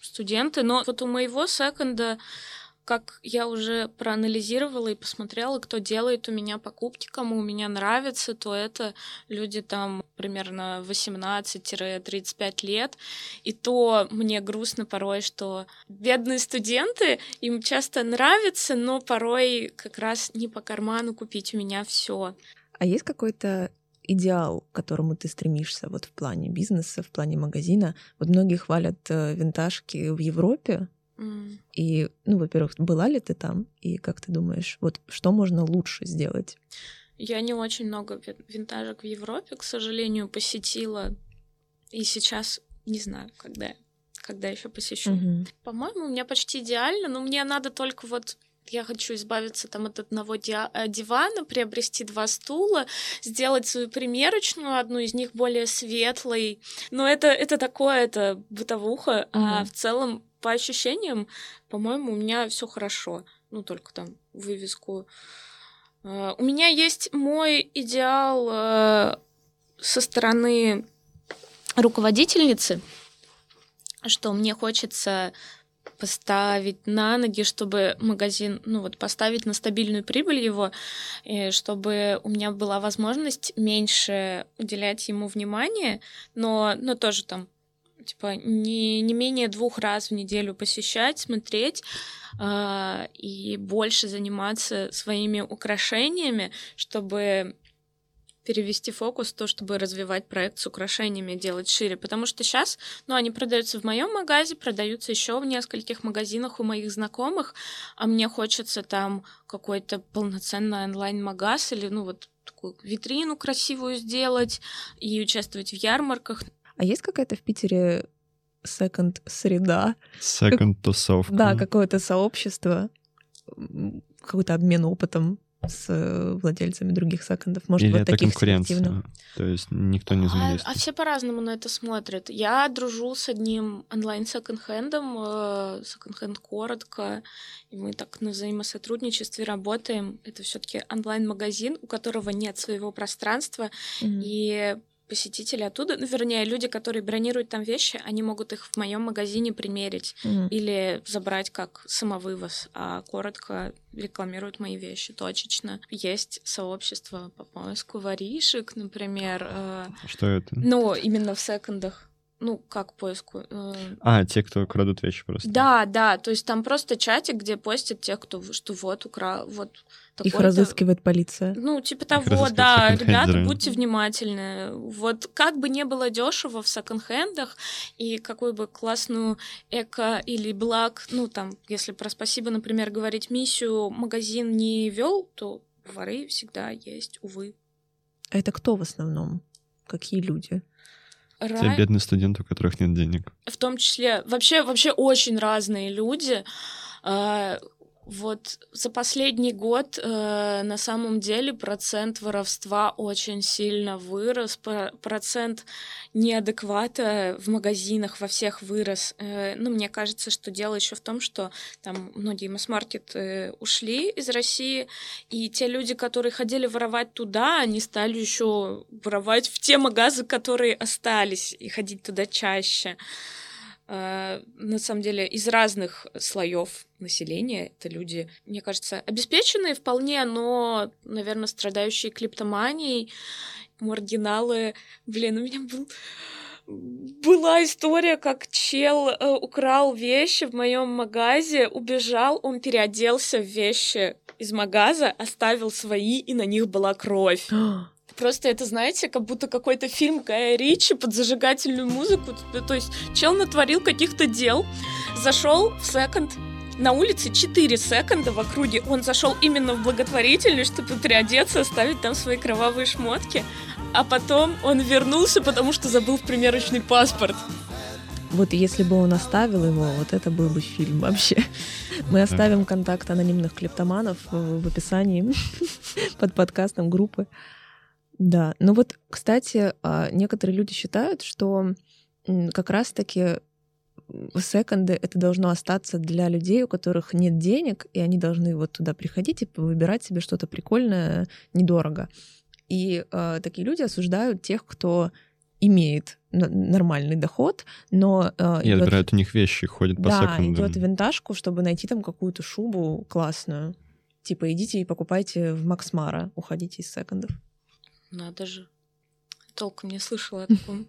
S3: студенты, но вот у моего секонда как я уже проанализировала и посмотрела, кто делает у меня покупки, кому у меня нравится, то это люди там примерно 18-35 лет. И то мне грустно порой, что бедные студенты, им часто нравится, но порой как раз не по карману купить у меня все.
S1: А есть какой-то идеал, к которому ты стремишься вот в плане бизнеса, в плане магазина? Вот многие хвалят э, винтажки в Европе.
S3: Mm.
S1: И, ну, во-первых, была ли ты там? И как ты думаешь, вот что можно лучше сделать?
S3: Я не очень много винтажек в Европе, к сожалению, посетила. И сейчас не знаю, когда, когда еще посещу.
S1: Мгм.
S3: По-моему, у меня почти идеально, но мне надо только вот я хочу избавиться там от одного э, дивана, приобрести два стула, сделать свою примерочную, одну из них более светлой. Но это, это такое, это бытовуха. А
S1: Мгм.
S3: в целом, по ощущениям, по-моему, у меня все хорошо. Ну, только там вывеску. Э, У меня есть мой идеал э, со стороны руководительницы, что мне хочется поставить на ноги, чтобы магазин, ну вот поставить на стабильную прибыль его, и чтобы у меня была возможность меньше уделять ему внимания, но, но тоже там типа не, не менее двух раз в неделю посещать, смотреть а, и больше заниматься своими украшениями, чтобы перевести фокус то, чтобы развивать проект с украшениями, делать шире. Потому что сейчас, ну, они продаются в моем магазе, продаются еще в нескольких магазинах у моих знакомых, а мне хочется там какой-то полноценный онлайн-магаз или, ну, вот такую витрину красивую сделать и участвовать в ярмарках.
S1: А есть какая-то в Питере секонд среда?
S2: Second тусовка.
S1: Да, какое-то сообщество, какой-то обмен опытом с э, владельцами других секондов. Может,
S2: Или
S1: вот
S2: это
S1: таких
S2: конкуренция. То есть никто не
S3: А,
S2: взаимодействует.
S3: а все по-разному на это смотрят. Я дружу с одним онлайн секонд-хендом, э, секонд-хенд коротко, и мы так на взаимосотрудничестве работаем. Это все таки онлайн-магазин, у которого нет своего пространства,
S1: Мгм.
S3: и посетители оттуда, ну, вернее, люди, которые бронируют там вещи, они могут их в моем магазине примерить
S1: Мгм.
S3: или забрать как самовывоз, а коротко рекламируют мои вещи точечно. Есть сообщество по поиску воришек, например, э,
S2: Что это?
S3: ну, именно в секондах. Ну, как поиску? э,
S2: А, те, кто крадут вещи просто.
S3: Да, да, то есть там просто чатик, где постят те, кто, что вот украл, вот
S1: Их
S3: такой-то-
S1: разыскивает полиция.
S3: Ну, типа того, да, ребята, будьте внимательны. Вот как бы не было дешево в секонд-хендах, и какую бы классную эко или благ, ну, там, если про спасибо, например, говорить миссию магазин не вел, то воры всегда есть, увы.
S1: А это кто в основном? Какие люди?
S2: Те
S3: Ра-
S2: бедные студенты, у которых нет денег.
S3: в том числе вообще вообще очень разные люди. Вот за последний год э, на самом деле процент воровства очень сильно вырос, про- процент неадеквата в магазинах во всех вырос. Э, ну, мне кажется, что дело еще в том, что там многие масс-маркеты ушли из России, и те люди, которые ходили воровать туда, они стали еще воровать в те магазы, которые остались, и ходить туда чаще. Э, На самом деле, из разных слоев населения это люди, мне кажется, обеспеченные вполне, но, наверное, страдающие клиптоманией, маргиналы. Блин, у меня был была история, как чел э, украл вещи в моем магазе, убежал, он переоделся в вещи из магаза, оставил свои, и на них была кровь. Просто это, знаете, как будто какой-то фильм Гая Ричи под зажигательную музыку. То есть чел натворил каких-то дел, зашел в секонд, на улице 4 секонда в округе. Он зашел именно в благотворительность, чтобы переодеться, оставить там свои кровавые шмотки. А потом он вернулся, потому что забыл в примерочный паспорт.
S1: Вот если бы он оставил его, вот это был бы фильм вообще. Мы оставим контакт анонимных клептоманов в в описании под подкастом группы. Да, ну вот, кстати, а, некоторые люди считают, что как раз-таки секонды это должно остаться для людей, у которых нет денег, и они должны вот туда приходить и выбирать себе что-то прикольное недорого. И э, такие люди осуждают тех, кто имеет нормальный доход, но э,
S2: И
S1: идёт-
S2: отбирают у них вещи, ходят по
S1: да,
S2: секондам.
S1: идет в винтажку, чтобы найти там какую-то шубу классную. Типа идите и покупайте в Максмара, уходите из секондов.
S3: Надо же. Толком не слышала о таком.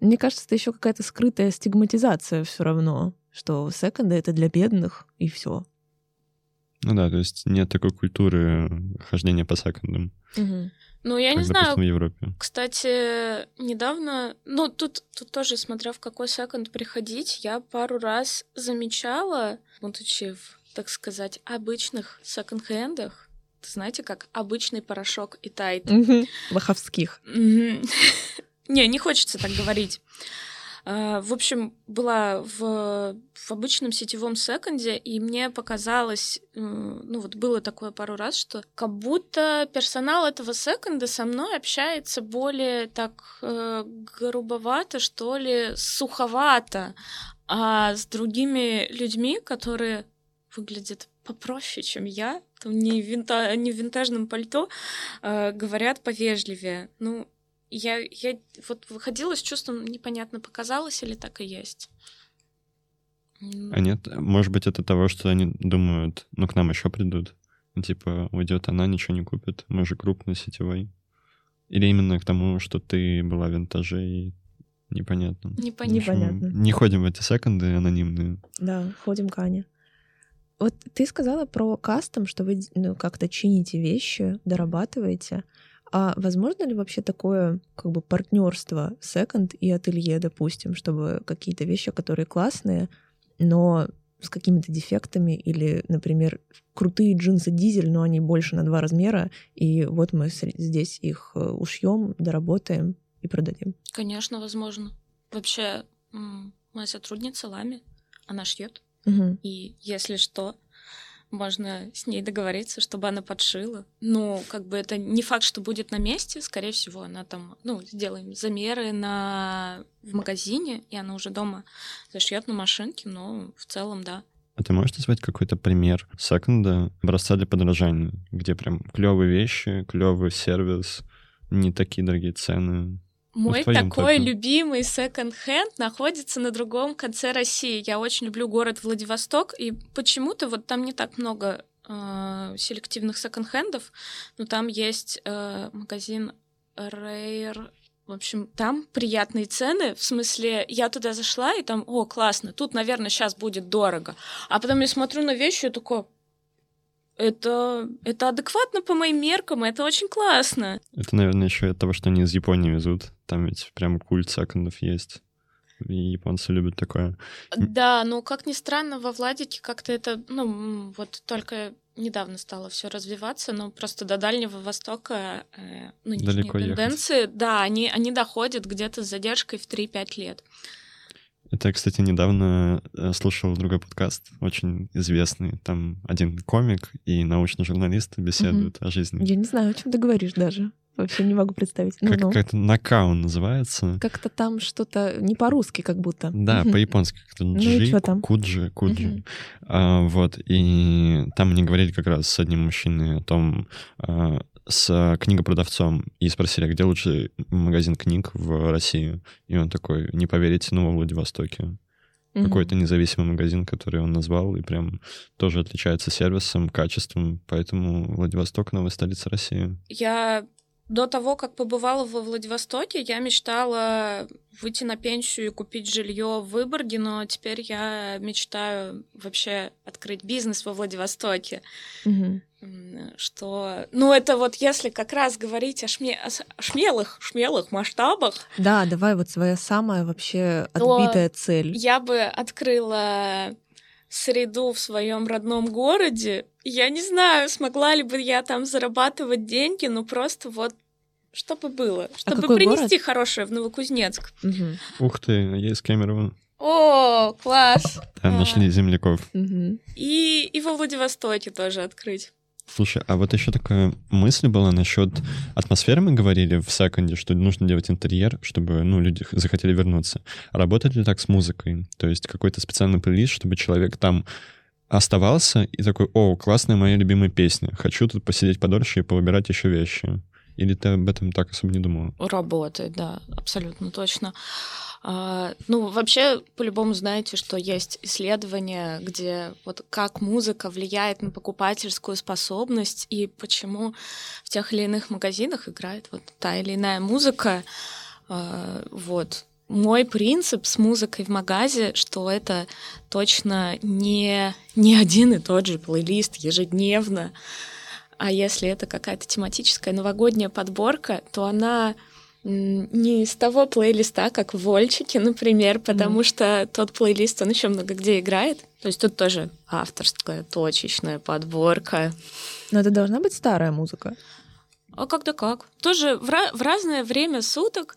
S1: Мне кажется, это еще какая-то скрытая стигматизация все равно, что секонды это для бедных и все.
S2: Ну да, то есть нет такой культуры хождения по секондам,
S3: Ну, я
S2: как,
S3: не знаю,
S2: в Европе.
S3: Кстати, недавно, ну, тут, тут тоже, смотря в какой секонд приходить, я пару раз замечала, будучи в, так сказать, обычных секонд-хендах, знаете, как обычный порошок и тает.
S1: Ваховских.
S3: Не, не хочется так говорить. А, в общем, была в, в обычном сетевом секонде, и мне показалось, ну вот было такое пару раз, что как будто персонал этого секонда со мной общается более так э, грубовато, что ли, суховато, а с другими людьми, которые выглядят попроще, чем я, не, винта, не в винтажном пальто, э, говорят повежливее. Ну, я, я вот выходила с чувством, непонятно, показалось или так и есть.
S2: А нет, может быть, это того, что они думают, ну, к нам еще придут. Типа, уйдет она, ничего не купит. Мы же крупный сетевой. Или именно к тому, что ты была в винтаже и непонятно.
S3: Непонятно.
S2: Не ходим в эти секонды анонимные.
S1: Да, ходим к Ане. Вот ты сказала про кастом, что вы ну, как-то чините вещи, дорабатываете. А возможно ли вообще такое как бы партнерство секонд и ателье, допустим, чтобы какие-то вещи, которые классные, но с какими-то дефектами или, например, крутые джинсы дизель, но они больше на два размера, и вот мы здесь их э, ушьем, доработаем и продадим.
S3: Конечно, возможно. Вообще, моя сотрудница Лами, она шьет.
S1: Угу.
S3: И если что, можно с ней договориться, чтобы она подшила. Ну, как бы это не факт, что будет на месте, скорее всего, она там, ну, сделаем замеры на в магазине, и она уже дома зашьет на машинке, но в целом, да.
S2: А ты можешь назвать какой-то пример секонда, образца для подражания, где прям клевые вещи, клевый сервис, не такие дорогие цены?
S3: Мой такой только. любимый секонд-хенд находится на другом конце России. Я очень люблю город Владивосток, и почему-то вот там не так много э, селективных секонд-хендов, но там есть э, магазин Rare в общем, там приятные цены, в смысле, я туда зашла, и там, о, классно, тут, наверное, сейчас будет дорого. А потом я смотрю на вещи и такой, это, это адекватно по моим меркам, это очень классно.
S2: Это, наверное, еще от того, что они из Японии везут. Там ведь прям культ секондов есть. И японцы любят такое.
S3: Да, но как ни странно, во Владике как-то это, ну, вот только недавно стало все развиваться, но просто до Дальнего Востока э, нынешние Далеко тенденции, ехать. да, они, они доходят где-то с задержкой в 3-5 лет.
S2: Это, кстати, недавно э, слушал другой подкаст, очень известный. Там один комик и научный журналист беседуют угу. о жизни.
S1: Я не знаю, о чем ты говоришь даже. Вообще не могу представить.
S2: Ну, как, ну. Как-то накаун называется.
S1: Как-то там что-то не по-русски как будто.
S2: Да, угу. по-японски как-то ну, джи, там? куджи, куджи. Угу. А, вот, и там они говорили как раз с одним мужчиной о том, а, с книгопродавцом и спросили, а где лучший магазин книг в России. И он такой, не поверите, ну, во Владивостоке. Mm-hmm. Какой-то независимый магазин, который он назвал, и прям тоже отличается сервисом, качеством. Поэтому Владивосток — новая столица России.
S3: Я до того, как побывала во Владивостоке, я мечтала выйти на пенсию и купить жилье в Выборге, но теперь я мечтаю вообще открыть бизнес во Владивостоке.
S1: Угу.
S3: Что, ну это вот если как раз говорить о, шме... о шмелых, шмелых масштабах.
S1: Да, давай вот своя самая вообще отбитая цель.
S3: Я бы открыла среду в своем родном городе. Я не знаю, смогла ли бы я там зарабатывать деньги, но просто вот чтобы было, а чтобы а принести город? хорошее в Новокузнецк.
S1: Угу.
S2: Ух ты, я из Кемерово.
S3: О, класс!
S2: Да, нашли земляков.
S1: Угу.
S3: И, и во Владивостоке тоже открыть.
S2: Слушай, а вот еще такая мысль была насчет атмосферы, мы говорили в секунде, что нужно делать интерьер, чтобы, ну, люди захотели вернуться. Работает ли так с музыкой? То есть какой-то специальный плейлист, чтобы человек там оставался и такой, о, классная моя любимая песня, хочу тут посидеть подольше и повыбирать еще вещи. Или ты об этом так особо не думала?
S3: Работает, да, абсолютно точно. А, ну, вообще, по-любому знаете, что есть исследования, где вот как музыка влияет на покупательскую способность и почему в тех или иных магазинах играет вот та или иная музыка. А, вот. Мой принцип с музыкой в магазе, что это точно не, не один и тот же плейлист ежедневно, а если это какая-то тематическая новогодняя подборка, то она не из того плейлиста, как в Вольчике, например, потому mm. что тот плейлист, он еще много где играет. То есть тут тоже авторская, точечная подборка.
S1: Но это должна быть старая музыка.
S3: А когда как? Тоже в, ra- в разное время суток.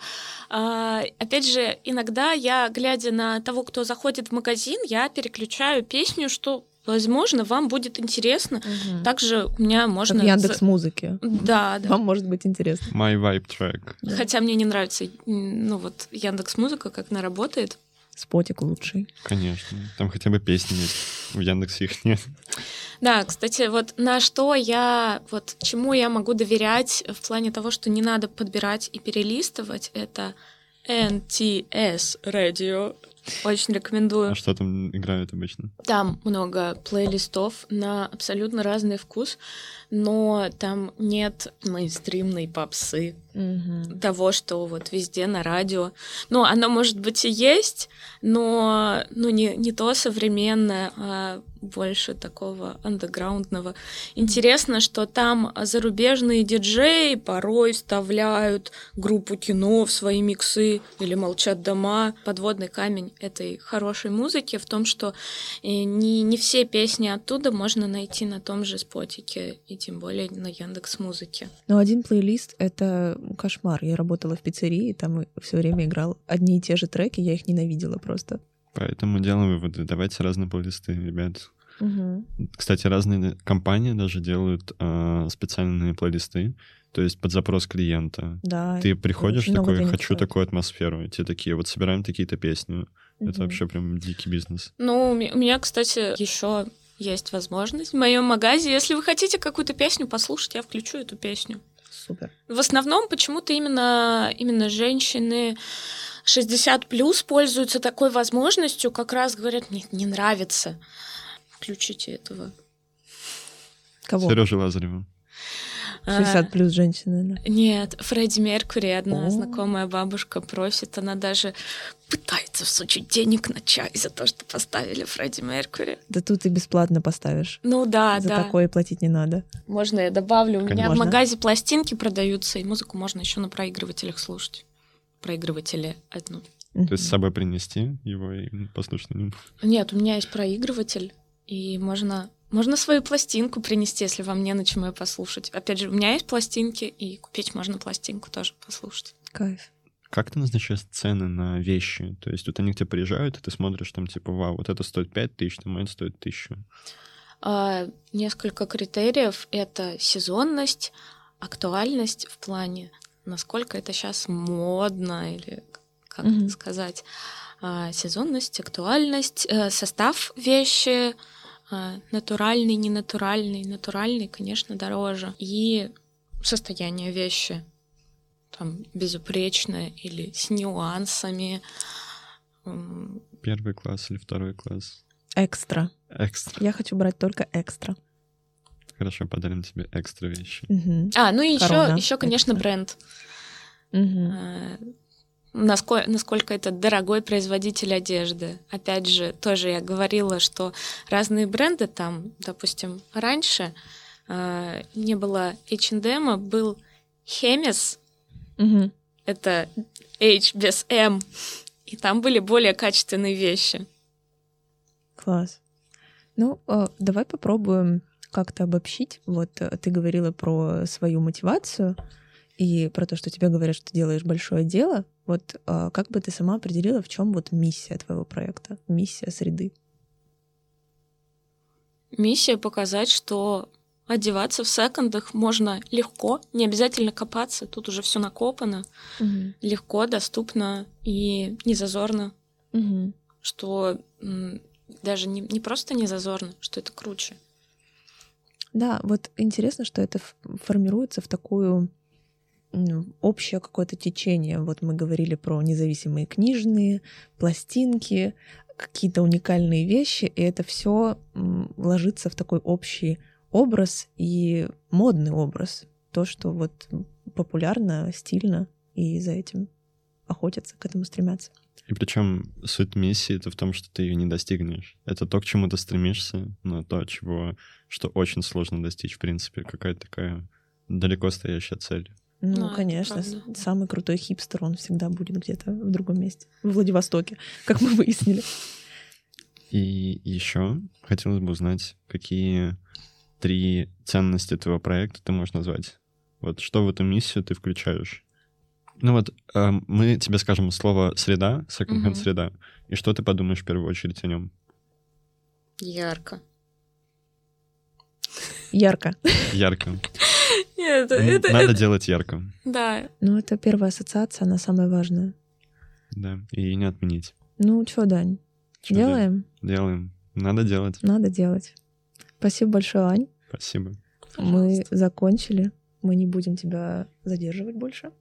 S3: А, опять же, иногда я, глядя на того, кто заходит в магазин, я переключаю песню, что Возможно, вам будет интересно. Угу. Также у меня можно...
S1: Как Яндекс музыки.
S3: Да, да.
S1: Вам может быть интересно.
S2: My vibe track.
S3: Да. Хотя мне не нравится, ну вот Яндекс музыка, как она работает.
S1: Спотик лучший.
S2: Конечно. Там хотя бы песни есть. В Яндексе их нет.
S3: Да, кстати, вот на что я, вот чему я могу доверять в плане того, что не надо подбирать и перелистывать, это NTS Radio. Очень рекомендую.
S2: А что там играют обычно?
S3: Там много плейлистов на абсолютно разный вкус, но там нет мейнстримной попсы, угу. того, что вот везде на радио. Ну, оно, может быть, и есть, но ну, не, не то современное, а больше такого андеграундного. Интересно, что там зарубежные диджеи порой вставляют группу кино в свои миксы или молчат дома. Подводный камень этой хорошей музыки в том, что э, не, не все песни оттуда можно найти на том же спотике и тем более на Яндекс Музыке.
S1: Но один плейлист — это кошмар. Я работала в пиццерии, и там все время играл одни и те же треки, я их ненавидела просто.
S2: Поэтому делаем выводы. Давайте разные плейлисты, ребят. Угу. Кстати, разные компании даже делают э, специальные плейлисты, то есть под запрос клиента.
S1: Да.
S2: Ты приходишь такой, хочу такую атмосферу, и те такие, вот собираем такие-то песни. Угу. Это вообще прям дикий бизнес.
S3: Ну, у меня, кстати, еще есть возможность в моем магазе. Если вы хотите какую-то песню послушать, я включу эту песню.
S1: Супер.
S3: В основном почему-то именно, именно женщины 60 плюс пользуются такой возможностью, как раз говорят, мне не нравится. Включите этого.
S1: Кого?
S2: Сережа Лазарева.
S1: 60 а, плюс женщины, да?
S3: Нет, Фредди Меркури, одна О. знакомая бабушка просит, она даже пытается всучить денег на чай за то, что поставили Фредди Меркури.
S1: Да тут и бесплатно поставишь.
S3: Ну да,
S1: за
S3: да.
S1: За такое платить не надо.
S3: Можно я добавлю? У меня в магазе пластинки продаются, и музыку можно еще на проигрывателях слушать. Проигрыватели одну.
S2: То есть с собой принести его и послушать на нем?
S3: Нет, у меня есть проигрыватель, и можно можно свою пластинку принести, если вам не на чем ее послушать. Опять же, у меня есть пластинки, и купить можно пластинку тоже послушать.
S1: Кайф.
S2: Как ты назначаешь цены на вещи? То есть вот они к тебе приезжают, и ты смотришь там типа, вау, вот это стоит 5 тысяч, там это стоит тысячу.
S3: А, несколько критериев. Это сезонность, актуальность в плане, насколько это сейчас модно или как mm-hmm. сказать. А, сезонность, актуальность, э, состав вещи, а, натуральный, ненатуральный. Натуральный, конечно, дороже. И состояние вещи. Там безупречное или с нюансами.
S2: Первый класс или второй класс?
S1: Экстра.
S2: Экстра.
S1: Я хочу брать только экстра.
S2: Хорошо, подарим тебе экстра вещи.
S1: Угу.
S3: А, ну и еще, еще, конечно, экстра. бренд. Угу насколько, насколько это дорогой производитель одежды. Опять же, тоже я говорила, что разные бренды там, допустим, раньше э, не было H&M, был Хемис,
S1: угу.
S3: это H без M, и там были более качественные вещи.
S1: Класс. Ну, э, давай попробуем как-то обобщить. Вот э, ты говорила про свою мотивацию и про то, что тебе говорят, что ты делаешь большое дело. Вот э, как бы ты сама определила, в чем вот миссия твоего проекта, миссия среды?
S3: Миссия показать, что одеваться в секондах можно легко, не обязательно копаться, тут уже все накопано,
S1: угу.
S3: легко, доступно и не зазорно,
S1: угу.
S3: что даже не, не просто не зазорно, что это круче.
S1: Да, вот интересно, что это формируется в такую общее какое-то течение. Вот мы говорили про независимые книжные, пластинки, какие-то уникальные вещи, и это все ложится в такой общий образ и модный образ. То, что вот популярно, стильно, и за этим охотятся, к этому стремятся.
S2: И причем суть миссии это в том, что ты ее не достигнешь. Это то, к чему ты стремишься, но то, чего, что очень сложно достичь, в принципе, какая-то такая далеко стоящая цель.
S1: Ну,
S3: Ну,
S1: конечно, самый крутой хипстер, он всегда будет где-то в другом месте. В Владивостоке, как мы выяснили.
S2: И еще хотелось бы узнать, какие три ценности твоего проекта ты можешь назвать. Вот что в эту миссию ты включаешь? Ну вот э, мы тебе скажем слово «среда», second-hand
S3: Мгм.
S2: среда, и что ты подумаешь в первую очередь о нем?
S4: Ярко.
S1: Ярко.
S2: Ярко.
S3: Нет,
S2: Ну,
S3: это,
S2: Надо
S3: это-
S2: делать ярко,
S3: Да,
S1: Ну, это первая ассоциация, она самая важная.
S2: да, и не отменить.
S1: Ну, что, Дань,
S2: Чё
S1: делаем?
S2: Делаем. Надо делать.
S1: Надо делать. Спасибо большое, Ань.
S2: Спасибо.
S1: Мы закончили. Мы не будем тебя задерживать больше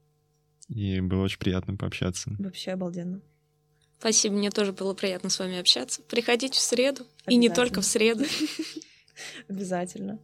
S2: и было очень приятно пообщаться.
S1: Вообще обалденно.
S3: Спасибо, мне тоже было приятно с вами общаться. Приходите в среду, и не только в среду.
S1: Обязательно.